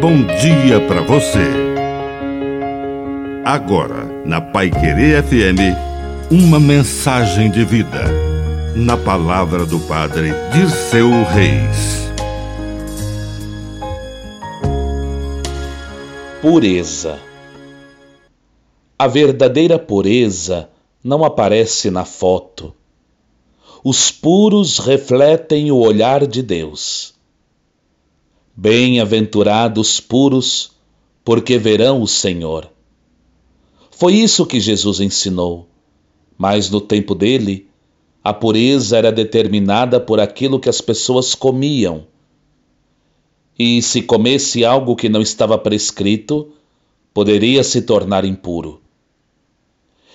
bom dia para você. Agora, na Pai Querer FM, uma mensagem de vida. Na palavra do Padre Dirceu Reis. Pureza. A verdadeira pureza não aparece na foto. Os puros refletem o olhar de Deus. Bem-aventurados puros, porque verão o Senhor. Foi isso que Jesus ensinou, mas no tempo dele, a pureza era determinada por aquilo que as pessoas comiam. E se comesse algo que não estava prescrito, poderia se tornar impuro.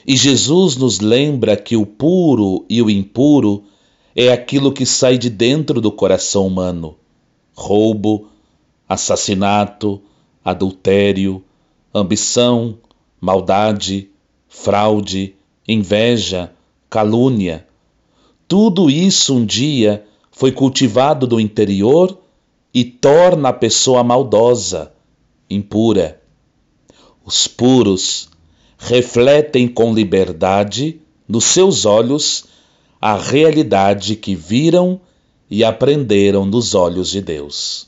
E Jesus nos lembra que o puro e o impuro é aquilo que sai de dentro do coração humano: roubo, assassinato, adultério, ambição, maldade, fraude, inveja, calúnia. Tudo isso um dia foi cultivado do interior e torna a pessoa maldosa, impura. Os puros refletem com liberdade nos seus olhos a realidade que viram e aprenderam nos olhos de Deus.